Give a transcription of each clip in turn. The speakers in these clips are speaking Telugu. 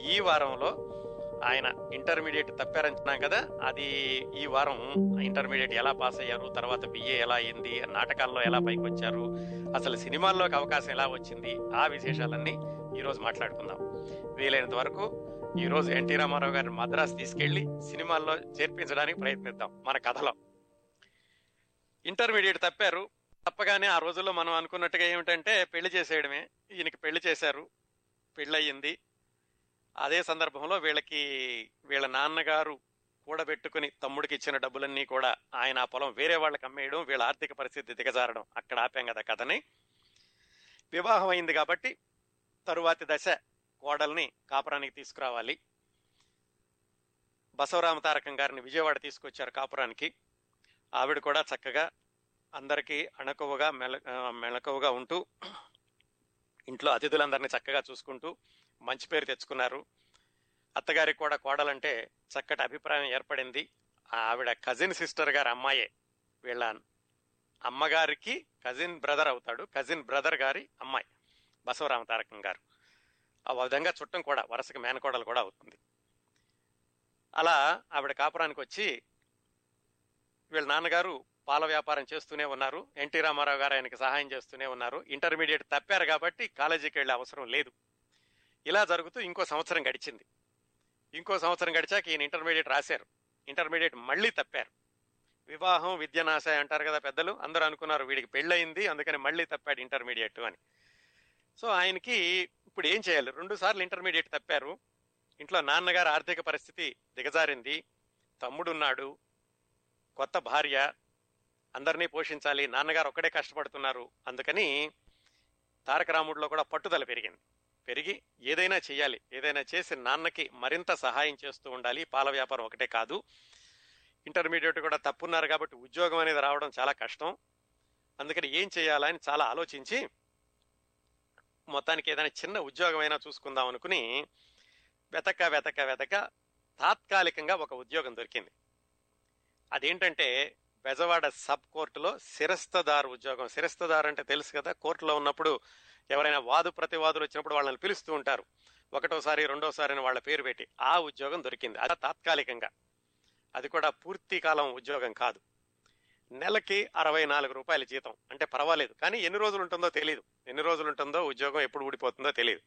ఈ వారంలో ఆయన ఇంటర్మీడియట్ తప్పారంటున్నాం కదా అది ఈ వారం ఇంటర్మీడియట్ ఎలా పాస్ అయ్యారు తర్వాత బిఏ ఎలా అయింది నాటకాల్లో ఎలా పైకి వచ్చారు అసలు సినిమాల్లోకి అవకాశం ఎలా వచ్చింది ఆ విశేషాలన్నీ ఈరోజు మాట్లాడుకుందాం. వీలైనంత వరకు ఈరోజు ఎన్టీ రామారావు గారిని మద్రాసు తీసుకెళ్ళి సినిమాల్లో చేర్పించడానికి ప్రయత్నిద్దాం మన కథలో. ఇంటర్మీడియట్ తప్పారు. తప్పగానే ఆ రోజుల్లో మనం అనుకున్నట్టుగా ఏమిటంటే పెళ్ళి చేసేయడమే. ఈయనకి పెళ్ళి చేశారు. పెళ్ళయింది. అదే సందర్భంలో వీళ్ళకి వీళ్ళ నాన్నగారు కూడబెట్టుకుని తమ్ముడికి ఇచ్చిన డబ్బులన్నీ కూడా ఆయన ఆ పొలం వేరే వాళ్ళకి అమ్మేయడం వీళ్ళ ఆర్థిక పరిస్థితి దిగజారడం అక్కడ ఆపాం కదా కథని. వివాహం అయింది కాబట్టి తరువాతి దశ కోడల్ని కాపురానికి తీసుకురావాలి. బసవరామ తారకం గారిని విజయవాడ తీసుకొచ్చారు కాపురానికి. ఆవిడ కూడా చక్కగా అందరికీ అణకువగా మెల మెళకువగా ఉంటూ ఇంట్లో అతిథులందరినీ చక్కగా చూసుకుంటూ మంచి పేరు తెచ్చుకున్నారు. అత్తగారికి కూడా కోడలంటే చక్కటి అభిప్రాయం ఏర్పడింది. ఆవిడ కజిన్ సిస్టర్ గారి అమ్మాయే వీళ్ళ అమ్మగారికి కజిన్ బ్రదర్ అవుతాడు. కజిన్ బ్రదర్ గారి అమ్మాయి బసవరామ తారకం గారు. ఆ విధంగా చుట్టం కూడా వరుసకి మేనకోడలు కూడా అవుతుంది. అలా ఆవిడ కాపురానికి వచ్చి వీళ్ళ నాన్నగారు పాల వ్యాపారం చేస్తూనే ఉన్నారు. ఎన్టీ రామారావు గారు ఆయనకి సహాయం చేస్తూనే ఉన్నారు. ఇంటర్మీడియట్ తప్పారు కాబట్టి కాలేజీకి వెళ్ళే అవసరం లేదు. ఇలా జరుగుతూ ఇంకో సంవత్సరం గడిచింది. ఇంకో సంవత్సరం గడిచాక ఈయన ఇంటర్మీడియట్ రాశారు. ఇంటర్మీడియట్ మళ్ళీ తప్పారు. వివాహం విద్యనాశ అంటారు కదా పెద్దలు అందరూ అనుకున్నారు వీడికి పెళ్ళయింది అందుకని మళ్ళీ తప్పాడు ఇంటర్మీడియట్ అని. సో ఆయనకి ఇప్పుడు ఏం చేయాలి? రెండు సార్లు ఇంటర్మీడియట్ తప్పారు. ఇంట్లో నాన్నగారు ఆర్థిక పరిస్థితి దిగజారింది. తమ్ముడున్నాడు కొత్త భార్య అందరినీ పోషించాలి నాన్నగారు ఒక్కడే కష్టపడుతున్నారు అందుకని తారక రాముడిలో కూడా పట్టుదల పెరిగింది. పెరిగి ఏదైనా చేయాలి ఏదైనా చేసి నాన్నకి మరింత సహాయం చేస్తూ ఉండాలి. పాల వ్యాపారం ఒకటే కాదు. ఇంటర్మీడియట్ కూడా తప్పున్నారు కాబట్టి ఉద్యోగం అనేది రావడం చాలా కష్టం. అందుకని ఏం చేయాలని చాలా ఆలోచించి మొత్తానికి ఏదైనా చిన్న ఉద్యోగమైనా చూసుకుందాం అనుకుని వెతక వెతక వెతక తాత్కాలికంగా ఒక ఉద్యోగం దొరికింది. అదేంటంటే బెజవాడ సబ్ కోర్టులో శిరస్తదారు ఉద్యోగం. శిరస్తదారు అంటే తెలుసు కదా కోర్టులో ఉన్నప్పుడు ఎవరైనా వాదు ప్రతివాదులు వచ్చినప్పుడు వాళ్ళని పిలుస్తూ ఉంటారు. ఒకటోసారి రెండోసారి అని వాళ్ళ పేరు పెట్టి ఆ ఉద్యోగం దొరికింది. అది తాత్కాలికంగా. అది కూడా పూర్తి కాలం ఉద్యోగం కాదు. నెలకి అరవై నాలుగు రూపాయల జీతం. అంటే పర్వాలేదు. కానీ ఎన్ని రోజులు ఉంటుందో తెలియదు ఎన్ని రోజులు ఉంటుందో ఉద్యోగం ఎప్పుడు ఊడిపోతుందో తెలియదు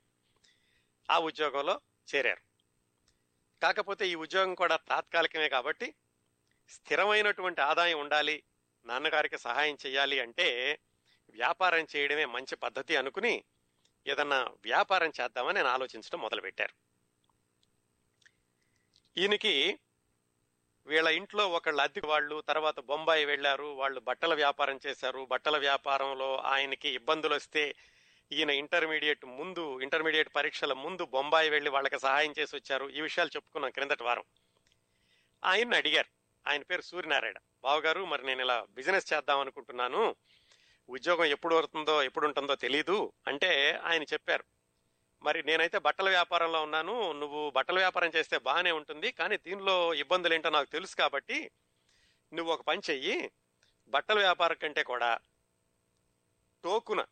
ఆ ఉద్యోగంలో చేరారు. కాకపోతే ఈ ఉద్యోగం కూడా తాత్కాలికమే కాబట్టి స్థిరమైనటువంటి ఆదాయం ఉండాలి. నాన్నగారికి సహాయం చేయాలి అంటే వ్యాపారం చేయడమే మంచి పద్ధతి అనుకుని ఏదన్నా వ్యాపారం చేద్దామని నేను ఆలోచించడం మొదలుపెట్టారు. ఈయనకి వీళ్ళ ఇంట్లో ఒకళ్ళు అద్దెకి వాళ్ళు తర్వాత బొంబాయి వెళ్ళారు వాళ్ళు బట్టల వ్యాపారం చేశారు. బట్టల వ్యాపారంలో ఆయనకి ఇబ్బందులు వస్తే ఈయన ఇంటర్మీడియట్ ముందు ఇంటర్మీడియట్ పరీక్షల ముందు బొంబాయి వెళ్ళి వాళ్ళకి సహాయం చేసి వచ్చారు. ఈ విషయాలు చెప్పుకున్నాం క్రిందటి వారం. ఆయన్ని అడిగారు. ఆయన పేరు సూర్యనారాయణ. బావగారు మరి నేను ఇలా బిజినెస్ చేద్దాం అనుకుంటున్నాను. ఉద్యోగం ఎప్పుడు వస్తుందో ఎప్పుడు ఉంటుందో తెలీదు అంటే ఆయన చెప్పారు. మరి నేనైతే బట్టల వ్యాపారంలో ఉన్నాను నువ్వు బట్టల వ్యాపారం చేస్తే బాగానే ఉంటుంది కానీ దీనిలో ఇబ్బందులు ఏంటో నాకు తెలుసు కాబట్టి నువ్వు ఒక పని చెయ్యి బట్టల వ్యాపారం కంటే కూడా టోకున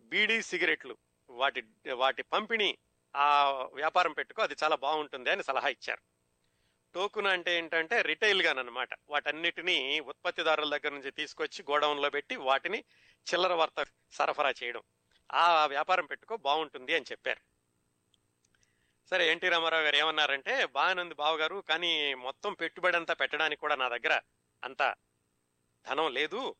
బీడీ సిగరెట్లు వాటి వాటి పంపిణీ ఆ వ్యాపారం పెట్టుకో అది చాలా బాగుంటుంది అని సలహా ఇచ్చారు. టోకున అంటే ఏంటంటే రిటైల్ గానమాట వాటన్నిటినీ ఉత్పత్తిదారుల దగ్గర నుంచి తీసుకొచ్చి గోడౌన్లో పెట్టి వాటిని చిల్లర వార్త సరఫరా చేయడం. ఆ వ్యాపారం పెట్టుకో బాగుంటుంది అని చెప్పారు. సరే ఎన్టీ రామారావు గారు ఏమన్నారంటే బాగానుంది బావగారు కానీ మొత్తం పెట్టుబడి అంతా పెట్టడానికి కూడా నా దగ్గర అంత ధనం లేదు.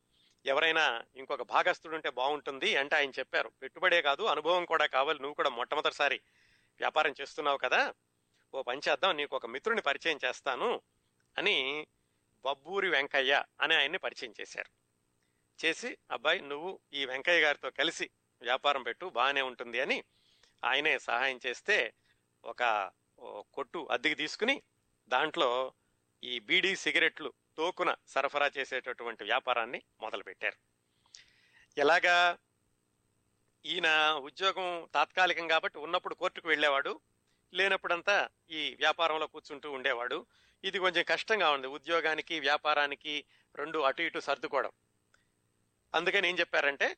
ఎవరైనా ఇంకొక భాగస్థుడు ఉంటే బాగుంటుంది అంటే ఆయన చెప్పారు. పెట్టుబడే కాదు అనుభవం కూడా కావాలి. నువ్వు కూడా మొట్టమొదటిసారి వ్యాపారం చేస్తున్నావు కదా. ఓ పని చేద్దాం నీకు ఒక మిత్రుని పరిచయం చేస్తాను అని బబ్బూరి వెంకయ్య అని ఆయన్ని పరిచయం చేశారు. చేసి అబ్బాయి నువ్వు ఈ వెంకయ్య గారితో కలిసి వ్యాపారం పెట్టు బాగానే ఉంటుంది అని ఆయనే సహాయం చేస్తే ఒక కొట్టు అద్దెకి తీసుకుని దాంట్లో ఈ బీడీ సిగరెట్లు తోకున సరఫరా చేసేటటువంటి వ్యాపారాన్ని మొదలుపెట్టారు. ఎలాగా ఈయన ఉద్యోగం తాత్కాలికం కాబట్టి ఉన్నప్పుడు కోర్టుకు వెళ్ళేవాడు లేనప్పుడంతా ఈ వ్యాపారంలో కూర్చుంటూ ఉండేవాడు. ఇది కొంచెం కష్టంగా ఉంది. ఉద్యోగానికి వ్యాపారానికి రెండు అటు ఇటు సర్దుకోవడం. అందుకని ఏం చెప్పారంటే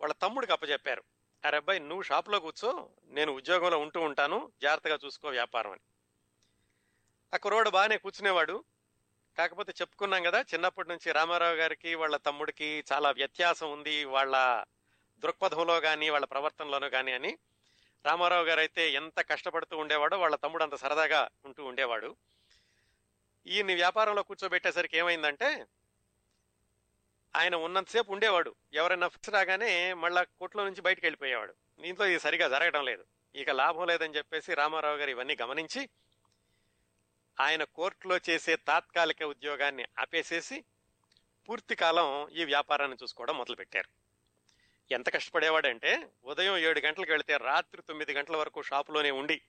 వాళ్ళ తమ్ముడికి అప్పచెప్పారు అరే అబ్బాయి నువ్వు షాప్లో కూర్చో నేను ఉద్యోగంలో ఉంటూ ఉంటాను జాగ్రత్తగా చూసుకో వ్యాపారం అని. ఆ కుర్రోడు బాగానే కూర్చునేవాడు. కాకపోతే చెప్పుకున్నాం కదా చిన్నప్పటి నుంచి రామారావు గారికి వాళ్ళ తమ్ముడికి చాలా వ్యత్యాసం ఉంది. వాళ్ళ దృక్పథంలో కానీ వాళ్ళ ప్రవర్తనలోనూ కానీ అని. రామారావు గారు అయితే ఎంత కష్టపడుతూ ఉండేవాడో వాళ్ళ తమ్ముడు అంత సరదాగా ఉంటూ ఉండేవాడు. ఈయన్ని వ్యాపారంలో కూర్చోబెట్టేసరికి ఏమైందంటే ఆయన ఉన్నంతసేపు ఉండేవాడు. ఎవరైనా ఫిక్స్ రాగానే మళ్ళా కోట్లో నుంచి బయటకు వెళ్ళిపోయేవాడు. దీంట్లో ఇది సరిగా జరగడం లేదు. ఇక లాభం లేదని చెప్పేసి రామారావు గారు ఇవన్నీ గమనించి ఆయన కోర్టులో చేసే తాత్కాలిక ఉద్యోగాన్ని ఆపేసేసి పూర్తి కాలం ఈ వ్యాపారాన్ని చూసుకోవడం మొదలుపెట్టారు. ఎంత కష్టపడేవాడంటే ఉదయం ఏడు గంటలకు వెళితే రాత్రి తొమ్మిది గంటల వరకు షాపులోనే ఉండి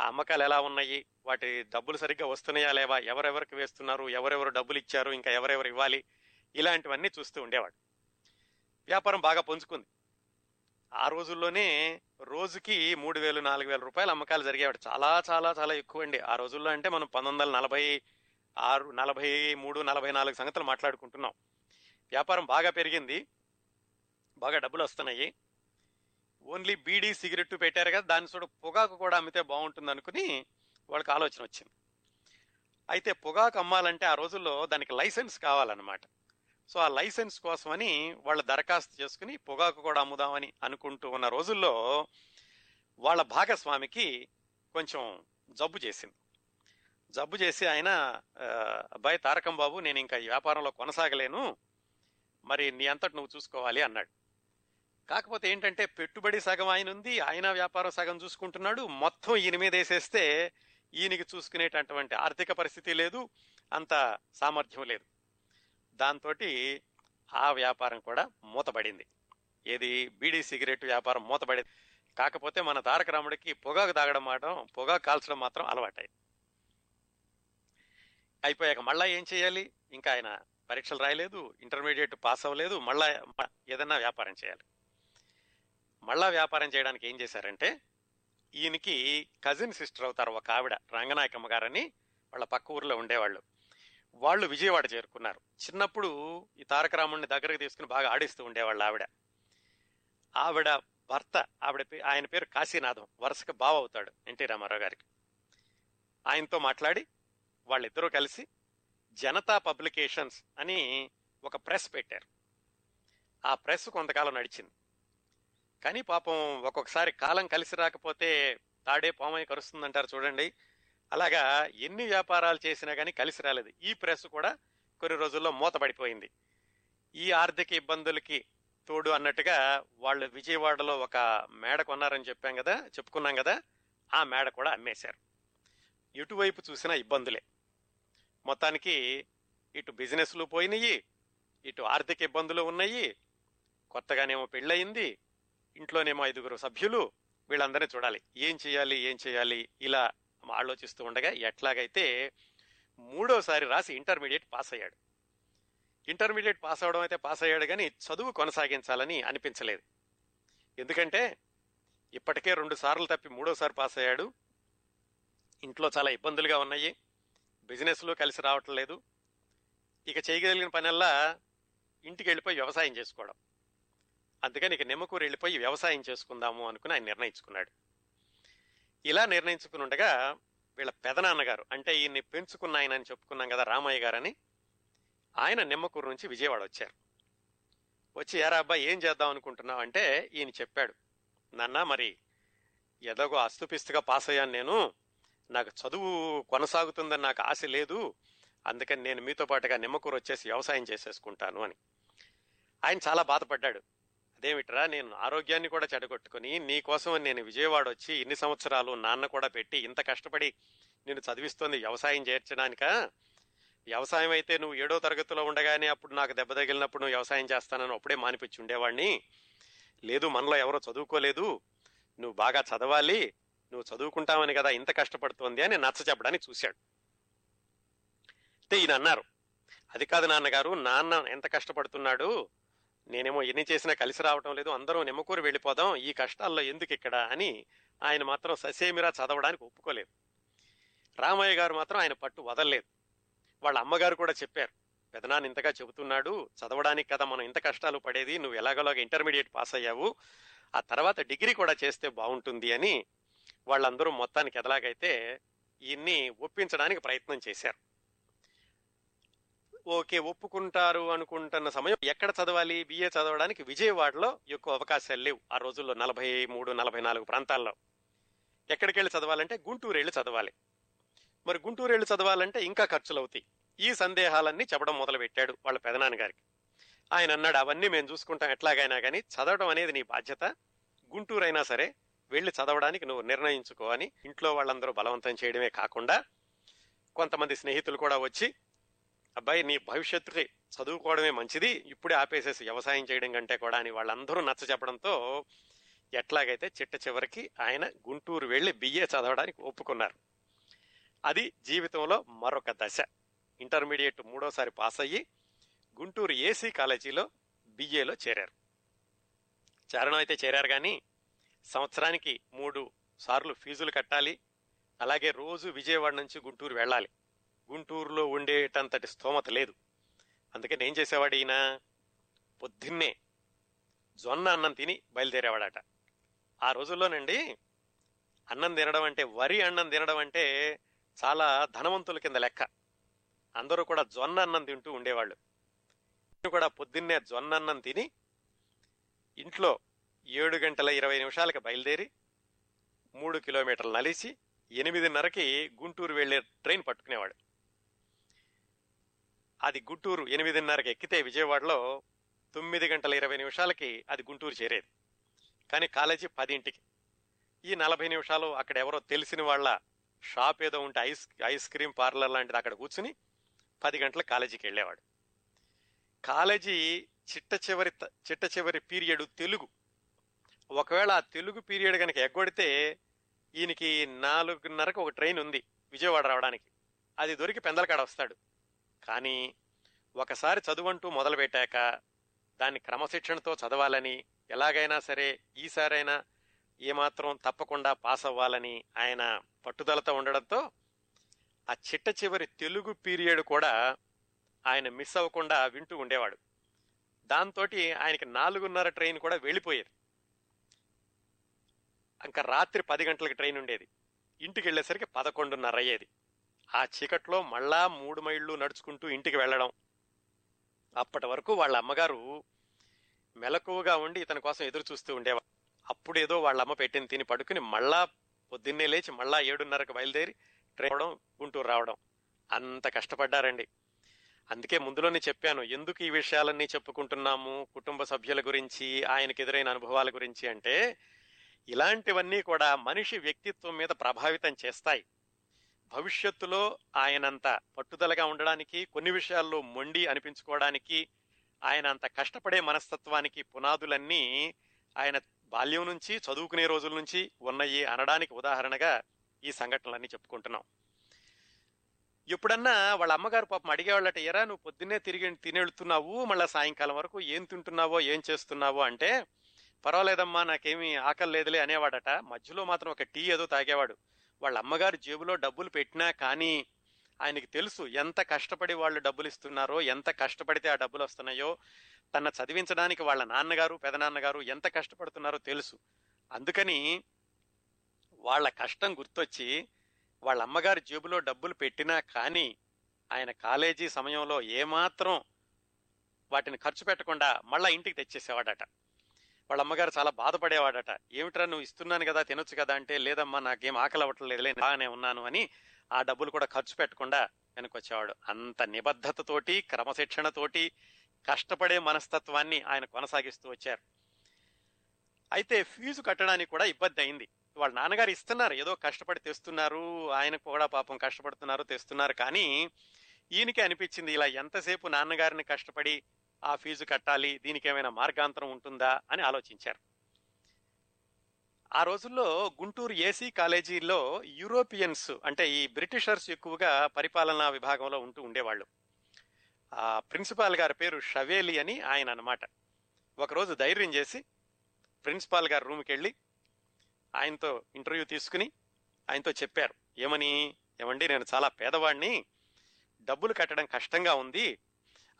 ఆ అమ్మకాలు ఎలా ఉన్నాయి వాటి డబ్బులు సరిగ్గా వస్తున్నాయా లేవా ఎవరెవరికి వేస్తున్నారు ఎవరెవరు డబ్బులు ఇచ్చారు ఇంకా ఎవరెవరు ఇవ్వాలి ఇలాంటివన్నీ చూస్తూ ఉండేవాడు. వ్యాపారం బాగా పుంజుకుంది ఆ రోజుల్లోనే రోజుకి మూడు వేలు నాలుగు వేల రూపాయల అమ్మకాలు జరిగేవాడు. చాలా చాలా చాలా ఎక్కువ అండి ఆ రోజుల్లో అంటే మనం పంతొమ్మిది వందల నలభై ఆరు నలభై మూడు నలభై నాలుగు సంగతులు మాట్లాడుకుంటున్నాం. వ్యాపారం బాగా పెరిగింది. బాగా డబ్బులు వస్తున్నాయి. ఓన్లీ బీడీ సిగరెట్ పెట్టారు కదా దాని చూడ పొగాకు కూడా అమ్మితే బాగుంటుంది అనుకుని వాళ్ళకి ఆలోచన వచ్చింది. అయితే పొగాకు అమ్మాలంటే ఆ రోజుల్లో దానికి లైసెన్స్ కావాలన్నమాట. సో ఆ లైసెన్స్ కోసమని వాళ్ళు దరఖాస్తు చేసుకుని పొగాకు కూడా అమ్ముదామని అనుకుంటూ ఉన్న రోజుల్లో వాళ్ళ భాగస్వామికి కొంచెం జబ్బు చేసింది. జబ్బు చేసి ఆయన అబ్బాయి తారకం బాబు నేను ఇంకా ఈ వ్యాపారంలో కొనసాగలేను. మరి నీ అంతటి నువ్వు చూసుకోవాలి అన్నాడు. కాకపోతే ఏంటంటే పెట్టుబడి సగం ఆయన ఉంది ఆయన వ్యాపారం సగం చూసుకుంటున్నాడు. మొత్తం ఈయన మీద వేసేస్తే ఈయనకి చూసుకునేటటువంటి ఆర్థిక పరిస్థితి లేదు అంత సామర్థ్యం లేదు. దాంతో ఆ వ్యాపారం కూడా మూతపడింది. ఏది? బీడీ సిగరెట్ వ్యాపారం మూతపడింది. కాకపోతే మన తారక రాముడికి పొగాకు తాగడం మాత్రం పొగాకు కాల్చడం మాత్రం అలవాటాయి అయిపోయాక మళ్ళా ఏం చేయాలి? ఇంకా ఆయన పరీక్షలు రాయలేదు ఇంటర్మీడియట్ పాస్ అవ్వలేదు మళ్ళా ఏదన్నా వ్యాపారం చేయాలి. మళ్ళా వ్యాపారం చేయడానికి ఏం చేశారంటే ఈయనకి కజిన్ సిస్టర్ అవుతారు ఒక ఆవిడ రంగనాయకమ్మ గారని వాళ్ళ పక్క ఊర్లో ఉండేవాళ్ళు. వాళ్ళు విజయవాడ చేరుకున్నారు. చిన్నప్పుడు ఈ తారక రాముడిని దగ్గరకు తీసుకుని బాగా ఆడిస్తూ ఉండేవాళ్ళు ఆవిడ. ఆవిడ భర్త ఆవిడ ఆయన పేరు కాశీనాథం వరుసగా బావ అవుతాడు ఎన్టీ రామారావు గారికి. ఆయనతో మాట్లాడి వాళ్ళిద్దరూ కలిసి జనతా పబ్లికేషన్స్ అని ఒక ప్రెస్ పెట్టారు. ఆ ప్రెస్ కొంతకాలం నడిచింది. కానీ పాపం ఒక్కొక్కసారి కాలం కలిసి రాకపోతే తాడే పామై కరుస్తుందంటారు చూడండి. అలాగా ఎన్ని వ్యాపారాలు చేసినా కానీ కలిసి రాలేదు. ఈ ప్రెస్ కూడా కొన్ని రోజుల్లో మూతపడిపోయింది. ఈ ఆర్థిక ఇబ్బందులకి తోడు అన్నట్టుగా వాళ్ళు విజయవాడలో ఒక మేడ కొన్నారని చెప్పాం కదా చెప్పుకున్నాం కదా ఆ మేడ కూడా అమ్మేశారు. ఎటువైపు చూసినా ఇబ్బందులే. మొత్తానికి ఇటు బిజినెస్లు పోయినాయి ఇటు ఆర్థిక ఇబ్బందులు ఉన్నాయి కొత్తగానేమో పెళ్ళయింది ఇంట్లోనేమో ఐదుగురు సభ్యులు వీళ్ళందరినీ చూడాలి. ఏం చేయాలి ఏం చేయాలి ఇలా ఆలోచిస్తూ ఉండగా ఎట్లాగైతే మూడోసారి రాసి ఇంటర్మీడియట్ పాస్ అయ్యాడు ఇంటర్మీడియట్ పాస్ అవడం అయితే పాస్ అయ్యాడు కానీ చదువు కొనసాగించాలని అనిపించలేదు. ఎందుకంటే ఇప్పటికే రెండు సార్లు తప్పి మూడోసారి పాస్ అయ్యాడు ఇంట్లో చాలా ఇబ్బందులుగా ఉన్నాయి. బిజినెస్లో కలిసి రావటం లేదు. ఇక చేయగలిగిన పనల్లా ఇంటికి వెళ్ళిపోయి వ్యవసాయం చేసుకోవడం. అందుకని ఇక నిమ్మకూరు వెళ్ళిపోయి వ్యవసాయం చేసుకుందాము అనుకుని ఆయన నిర్ణయించుకున్నాడు. ఇలా నిర్ణయించుకుని ఉండగా వీళ్ళ పెదనాన్నగారు అంటే ఈయన్ని పెంచుకున్న ఆయన అని చెప్పుకున్నాం కదా రామయ్య గారని ఆయన నిమ్మకూరు నుంచి విజయవాడ వచ్చారు. వచ్చి యారా అబ్బా ఏం చేద్దాం అనుకుంటున్నావు? అంటే ఈయన చెప్పాడు నాన్న మరి ఎలాగో అస్తుపిస్తుగా పాస్ అయ్యాను నేను. నాకు చదువు కొనసాగుతుందని నాకు ఆశ లేదు. అందుకని నేను మీతో పాటుగా నిమ్మకూరు వచ్చేసి వ్యవసాయం చేసేసుకుంటాను అని. ఆయన చాలా బాధపడ్డాడు. అదేమిట్రా నేను ఆరోగ్యాన్ని కూడా చెడగొట్టుకుని నీ కోసం నేను విజయవాడ వచ్చి ఇన్ని సంవత్సరాలు నాన్న కూడా పెట్టి ఇంత కష్టపడి నేను చదివిస్తోంది వ్యవసాయం చేర్చడానిక? వ్యవసాయం అయితే నువ్వు ఏడో తరగతిలో ఉండగానే అప్పుడు నాకు దెబ్బ తగిలినప్పుడు నువ్వు వ్యవసాయం చేస్తానని అప్పుడే మానిపించి ఉండేవాడిని లేదు మనలో ఎవరో చదువుకోలేదు. నువ్వు బాగా చదవాలి. నువ్వు చదువుకుంటావని కదా ఇంత కష్టపడుతోంది అని నచ్చ చెప్పడానికి చూశాడు. అయితే ఈయన అన్నారు అది కాదు నాన్నగారు నాన్న ఎంత కష్టపడుతున్నాడు నేనేమో ఎన్ని చేసినా కలిసి రావటం లేదు అందరం నిమ్మకూరు వెళ్ళిపోదాం ఈ కష్టాల్లో ఎందుకు ఇక్కడ అని ఆయన మాత్రం ససేమిరా చదవడానికి ఒప్పుకోలేదు. రామయ్య గారు మాత్రం ఆయన పట్టు వదలలేదు. వాళ్ళ అమ్మగారు కూడా చెప్పారు పెదనాన్న ఇంతగా చెబుతున్నాడు చదవడానికి కదా మనం ఇంత కష్టాలు పడేది నువ్వు ఎలాగోలాగా ఇంటర్మీడియట్ పాస్ అయ్యావు ఆ తర్వాత డిగ్రీ కూడా చేస్తే బాగుంటుంది అని వాళ్ళందరూ మొత్తానికి ఎదలాగైతే ఈయన్ని ఒప్పించడానికి ప్రయత్నం చేశారు. ఓకే ఒప్పుకుంటారు అనుకుంటున్న సమయం ఎక్కడ చదవాలి? బిఏ చదవడానికి విజయవాడలో ఎక్కువ అవకాశాలు లేవు ఆ రోజుల్లో నలభై మూడు నలభై నాలుగు ప్రాంతాల్లో. ఎక్కడికి వెళ్ళి చదవాలంటే గుంటూరు వెళ్ళి చదవాలి. మరి గుంటూరు వెళ్ళి చదవాలంటే ఇంకా ఖర్చులు అవుతాయి ఈ సందేహాలన్నీ చెప్పడం మొదలుపెట్టాడు వాళ్ళ పెదనాన్న గారికి. ఆయన అన్నాడు అవన్నీ మేము చూసుకుంటాం ఎట్లాగైనా కానీ చదవడం అనేది నీ బాధ్యత. గుంటూరు అయినా సరే వెళ్ళి చదవడానికి నువ్వు నిర్ణయించుకో అని ఇంట్లో వాళ్ళందరూ బలవంతం చేయడమే కాకుండా కొంతమంది స్నేహితులు కూడా వచ్చి అబ్బాయి నీ భవిష్యత్తుకి చదువుకోవడమే మంచిది. ఇప్పుడే ఆపేసేసి వ్యవసాయం చేయడం కంటే కూడా అని వాళ్ళందరూ నచ్చ చెప్పడంతో ఎట్లాగైతే చిట్ట చివరికి ఆయన గుంటూరు వెళ్ళి బిఏ చదవడానికి ఒప్పుకున్నారు. అది జీవితంలో మరొక దశ. ఇంటర్మీడియట్ మూడోసారి పాస్ అయ్యి గుంటూరు ఏసీ కాలేజీలో బిఏలో చేరారు. చేరడం అయితే చేరారు కానీ సంవత్సరానికి మూడు సార్లు ఫీజులు కట్టాలి. అలాగే రోజు విజయవాడ నుంచి గుంటూరు వెళ్ళాలి. గుంటూరులో ఉండేటంతటి స్తోమత లేదు. అందుకని ఏం చేసేవాడు ఈయన పొద్దున్నే జొన్న అన్నం తిని బయలుదేరేవాడట. ఆ రోజుల్లోనండి అన్నం తినడం అంటే వరి అన్నం తినడం అంటే చాలా ధనవంతుల కింద లెక్క. అందరూ కూడా జొన్న అన్నం తింటూ ఉండేవాళ్ళు. నేను కూడా పొద్దున్నే జొన్న అన్నం తిని ఇంట్లో ఏడు గంటల ఇరవై నిమిషాలకి బయలుదేరి మూడు కిలోమీటర్లు నలిసి ఎనిమిదిన్నరకి గుంటూరు వెళ్ళే ట్రైన్ పట్టుకునేవాడు. అది గుంటూరు ఎనిమిదిన్నరకి ఎక్కితే విజయవాడలో తొమ్మిది గంటల ఇరవై నిమిషాలకి అది గుంటూరు చేరేది. కానీ కాలేజీ పదింటికి. ఈ నలభై నిమిషాలు అక్కడ ఎవరో తెలిసిన వాళ్ళ షాప్ ఏదో ఉంటే ఐస్ ఐస్ క్రీమ్ పార్లర్ లాంటిది అక్కడ కూర్చుని పది గంటలకు కాలేజీకి వెళ్ళేవాడు. కాలేజీ చిట్ట చివరి చిట్ట చివరి పీరియడ్ తెలుగు. ఒకవేళ ఆ తెలుగు పీరియడ్ కనుక ఎగ్గొడితే ఈయనకి నాలుగున్నరకు ఒక ట్రైన్ ఉంది విజయవాడ రావడానికి. అది దొరికి పెందలకాడ వస్తాడు. కానీ ఒకసారి చదువంటూ మొదలుపెట్టాక దాన్ని క్రమశిక్షణతో చదవాలని ఎలాగైనా సరే ఈసారైనా ఏమాత్రం తప్పకుండా పాస్ అవ్వాలని ఆయన పట్టుదలతో ఉండడంతో ఆ చిట్ట చివరి తెలుగు పీరియడ్ కూడా ఆయన మిస్ అవ్వకుండా వింటూ ఉండేవాడు. దాంతో ఆయనకి నాలుగున్నర ట్రైన్ కూడా వెళ్ళిపోయేది. ఇంకా రాత్రి పది గంటలకు ట్రైన్ ఉండేది. ఇంటికి వెళ్ళేసరికి పదకొండున్నర అయ్యేది. ఆ చీకట్లో మళ్ళా మూడు మైళ్ళు నడుచుకుంటూ ఇంటికి వెళ్ళడం. అప్పటి వరకు వాళ్ళ అమ్మగారు మెలకువగా ఉండి ఇతని కోసం ఎదురు చూస్తూ ఉండేవారు. అప్పుడేదో వాళ్ళ అమ్మ పెట్టిన తిని పడుకుని మళ్ళా పొద్దున్నే లేచి మళ్ళా ఏడున్నరకు బయలుదేరి ట్రైన్ అవడం గుంటూరు రావడం. అంత కష్టపడ్డారండి. అందుకే ముందులోనే చెప్పాను ఎందుకు ఈ విషయాలన్నీ చెప్పుకుంటున్నాము? కుటుంబ సభ్యుల గురించి ఆయనకు ఎదురైన అనుభవాల గురించి అంటే ఇలాంటివన్నీ కూడా మనిషి వ్యక్తిత్వం మీద ప్రభావితం చేస్తాయి. భవిష్యత్తులో ఆయనంత పట్టుదలగా ఉండడానికి కొన్ని విషయాల్లో మొండి అనిపించుకోవడానికి ఆయన అంత కష్టపడే మనస్తత్వానికి పునాదులన్నీ ఆయన బాల్యం నుంచి చదువుకునే రోజుల నుంచి ఉన్నాయి అనడానికి ఉదాహరణగా ఈ సంఘటనలన్నీ చెప్పుకుంటున్నాం. ఎప్పుడన్నా వాళ్ళ అమ్మగారు పాపం అడిగేవాళ్ళట ఎరా నువ్వు పొద్దున్నే తిరిగి తినెళ్తున్నావు మళ్ళీ సాయంకాలం వరకు ఏం తింటున్నావో ఏం చేస్తున్నావో? అంటే పర్వాలేదమ్మా నాకేమీ ఆకలి లేదులే అనేవాడట. మధ్యలో మాత్రం ఒక టీ ఏదో తాగేవాడు. వాళ్ళ అమ్మగారు జేబులో డబ్బులు పెట్టినా కానీ ఆయనకి తెలుసు ఎంత కష్టపడి వాళ్ళు డబ్బులు ఇస్తున్నారో ఎంత కష్టపడితే ఆ డబ్బులు వస్తున్నాయో. తన చదివించడానికి వాళ్ళ నాన్నగారు పెదనాన్నగారు ఎంత కష్టపడుతున్నారో తెలుసు. అందుకని వాళ్ళ కష్టం గుర్తొచ్చి వాళ్ళ అమ్మగారు జేబులో డబ్బులు పెట్టినా కానీ ఆయన కాలేజీ సమయంలో ఏమాత్రం వాటిని ఖర్చు పెట్టకుండా మళ్ళా ఇంటికి తెచ్చేసేవాడట. వాళ్ళ అమ్మగారు చాలా బాధపడేవాడట. ఏమిట్రా నువ్వు ఇస్తున్నాను కదా తినొచ్చు కదా అంటే లేదమ్మా నాకేం ఆకలి అవ్వట్లేదులే బాగానే ఉన్నాను అని ఆ డబ్బులు కూడా ఖర్చు పెట్టకుండా వెనకొచ్చేవాడు. అంత నిబద్ధతతోటి క్రమశిక్షణతోటి కష్టపడే మనస్తత్వాన్ని ఆయన కొనసాగిస్తూ వచ్చారు. అయితే ఫీజు కట్టడానికి కూడా ఇబ్బంది అయింది. వాళ్ళ నాన్నగారు ఇస్తున్నారు ఏదో కష్టపడి తెస్తున్నారు ఆయన కూడా పాపం కష్టపడుతున్నారు తెస్తున్నారు. కానీ ఈయనకి అనిపించింది ఇలా ఎంతసేపు నాన్నగారిని కష్టపడి ఆ ఫీజు కట్టాలి దీనికి ఏమైనా మార్గాంతరం ఉంటుందా అని ఆలోచించారు. ఆ రోజుల్లో గుంటూరు ఏసీ కాలేజీలో యూరోపియన్స్ అంటే ఈ బ్రిటిషర్స్ ఎక్కువగా పరిపాలనా విభాగంలో ఉంటూ ఉండేవాళ్ళు. ఆ ప్రిన్సిపాల్ గారి పేరు షవేలి అని ఆయన అనమాట ఒకరోజు ధైర్యం చేసి ప్రిన్సిపాల్ గారి రూమ్కి వెళ్ళి ఆయనతో ఇంటర్వ్యూ తీసుకుని ఆయనతో చెప్పారు. ఏమని? ఏమండి? నేను చాలా పేదవాడిని. డబ్బులు కట్టడం కష్టంగా ఉంది.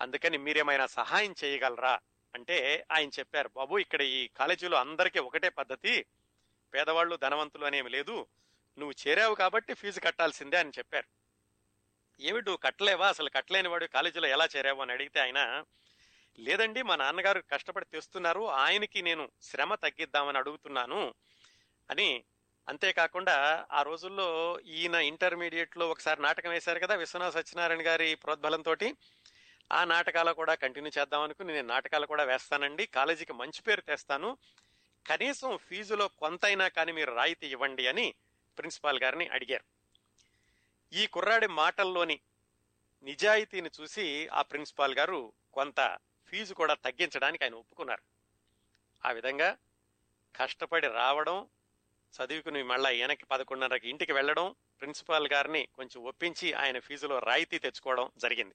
అందుకని మీరేమైనా సహాయం చేయగలరా? అంటే ఆయన చెప్పారు బాబు ఇక్కడ ఈ కాలేజీలో అందరికీ ఒకటే పద్ధతి. పేదవాళ్ళు ధనవంతులు అనేమి లేదు. నువ్వు చేరావు కాబట్టి ఫీజు కట్టాల్సిందే అని చెప్పారు. ఏమిటి నువ్వు కట్టలేవా? అసలు కట్టలేని వాడు కాలేజీలో ఎలా చేరావు? అని అడిగితే ఆయన లేదండి మా నాన్నగారు కష్టపడి తెస్తున్నారు. ఆయనకి నేను శ్రమ తగ్గిద్దామని అడుగుతున్నాను అని. అంతేకాకుండా ఆ రోజుల్లో ఈయన ఇంటర్మీడియట్లో ఒకసారి నాటకం వేశారు కదా విశ్వనాథ సత్యనారాయణ గారి ప్రోద్బలంతో ఆ నాటకాలు కూడా కంటిన్యూ చేద్దాం అనుకుని నేను నాటకాలు కూడా వేస్తానండి. కాలేజీకి మంచి పేరు తెస్తాను. కనీసం ఫీజులో కొంతైనా కానీ మీరు రాయితీ ఇవ్వండి అని ప్రిన్సిపాల్ గారిని అడిగారు. ఈ కుర్రాడి మాటల్లోని నిజాయితీని చూసి ఆ ప్రిన్సిపాల్ గారు కొంత ఫీజు కూడా తగ్గించడానికి ఆయన ఒప్పుకున్నారు. ఆ విధంగా కష్టపడి రావడం చదువుకుని మళ్ళీ వెనక్కి పదకొండున్నరకి ఇంటికి వెళ్ళడం ప్రిన్సిపాల్ గారిని కొంచెం ఒప్పించి ఆయన ఫీజులో రాయితీ తెచ్చుకోవడం జరిగింది.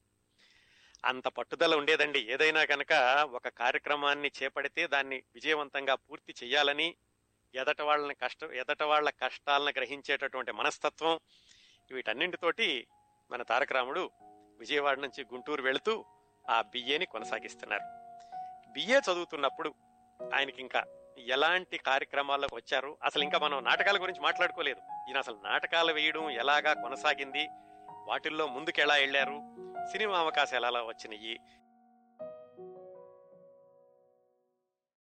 అంత పట్టుదల ఉండేదండి. ఏదైనా కనుక ఒక కార్యక్రమాన్ని చేపడితే దాన్ని విజయవంతంగా పూర్తి చేయాలని ఎదట వాళ్ళని కష్ట ఎదట వాళ్ళ కష్టాలను గ్రహించేటటువంటి మనస్తత్వం వీటన్నింటితోటి మన తారక రాముడు విజయవాడ నుంచి గుంటూరు వెళుతూ ఆ బిఏని కొనసాగిస్తున్నారు. బిఏ చదువుతున్నప్పుడు ఆయనకి ఇంకా ఎలాంటి కార్యక్రమాల్లోకి వచ్చారు? అసలు ఇంకా మనం నాటకాల గురించి మాట్లాడుకోలేదు. ఈయన అసలు నాటకాలు వేయడం ఎలాగా కొనసాగింది? వాటిల్లో ముందుకెలా వెళ్ళారు సినిమా అవకాశాలు ఎలా వచ్చినాయి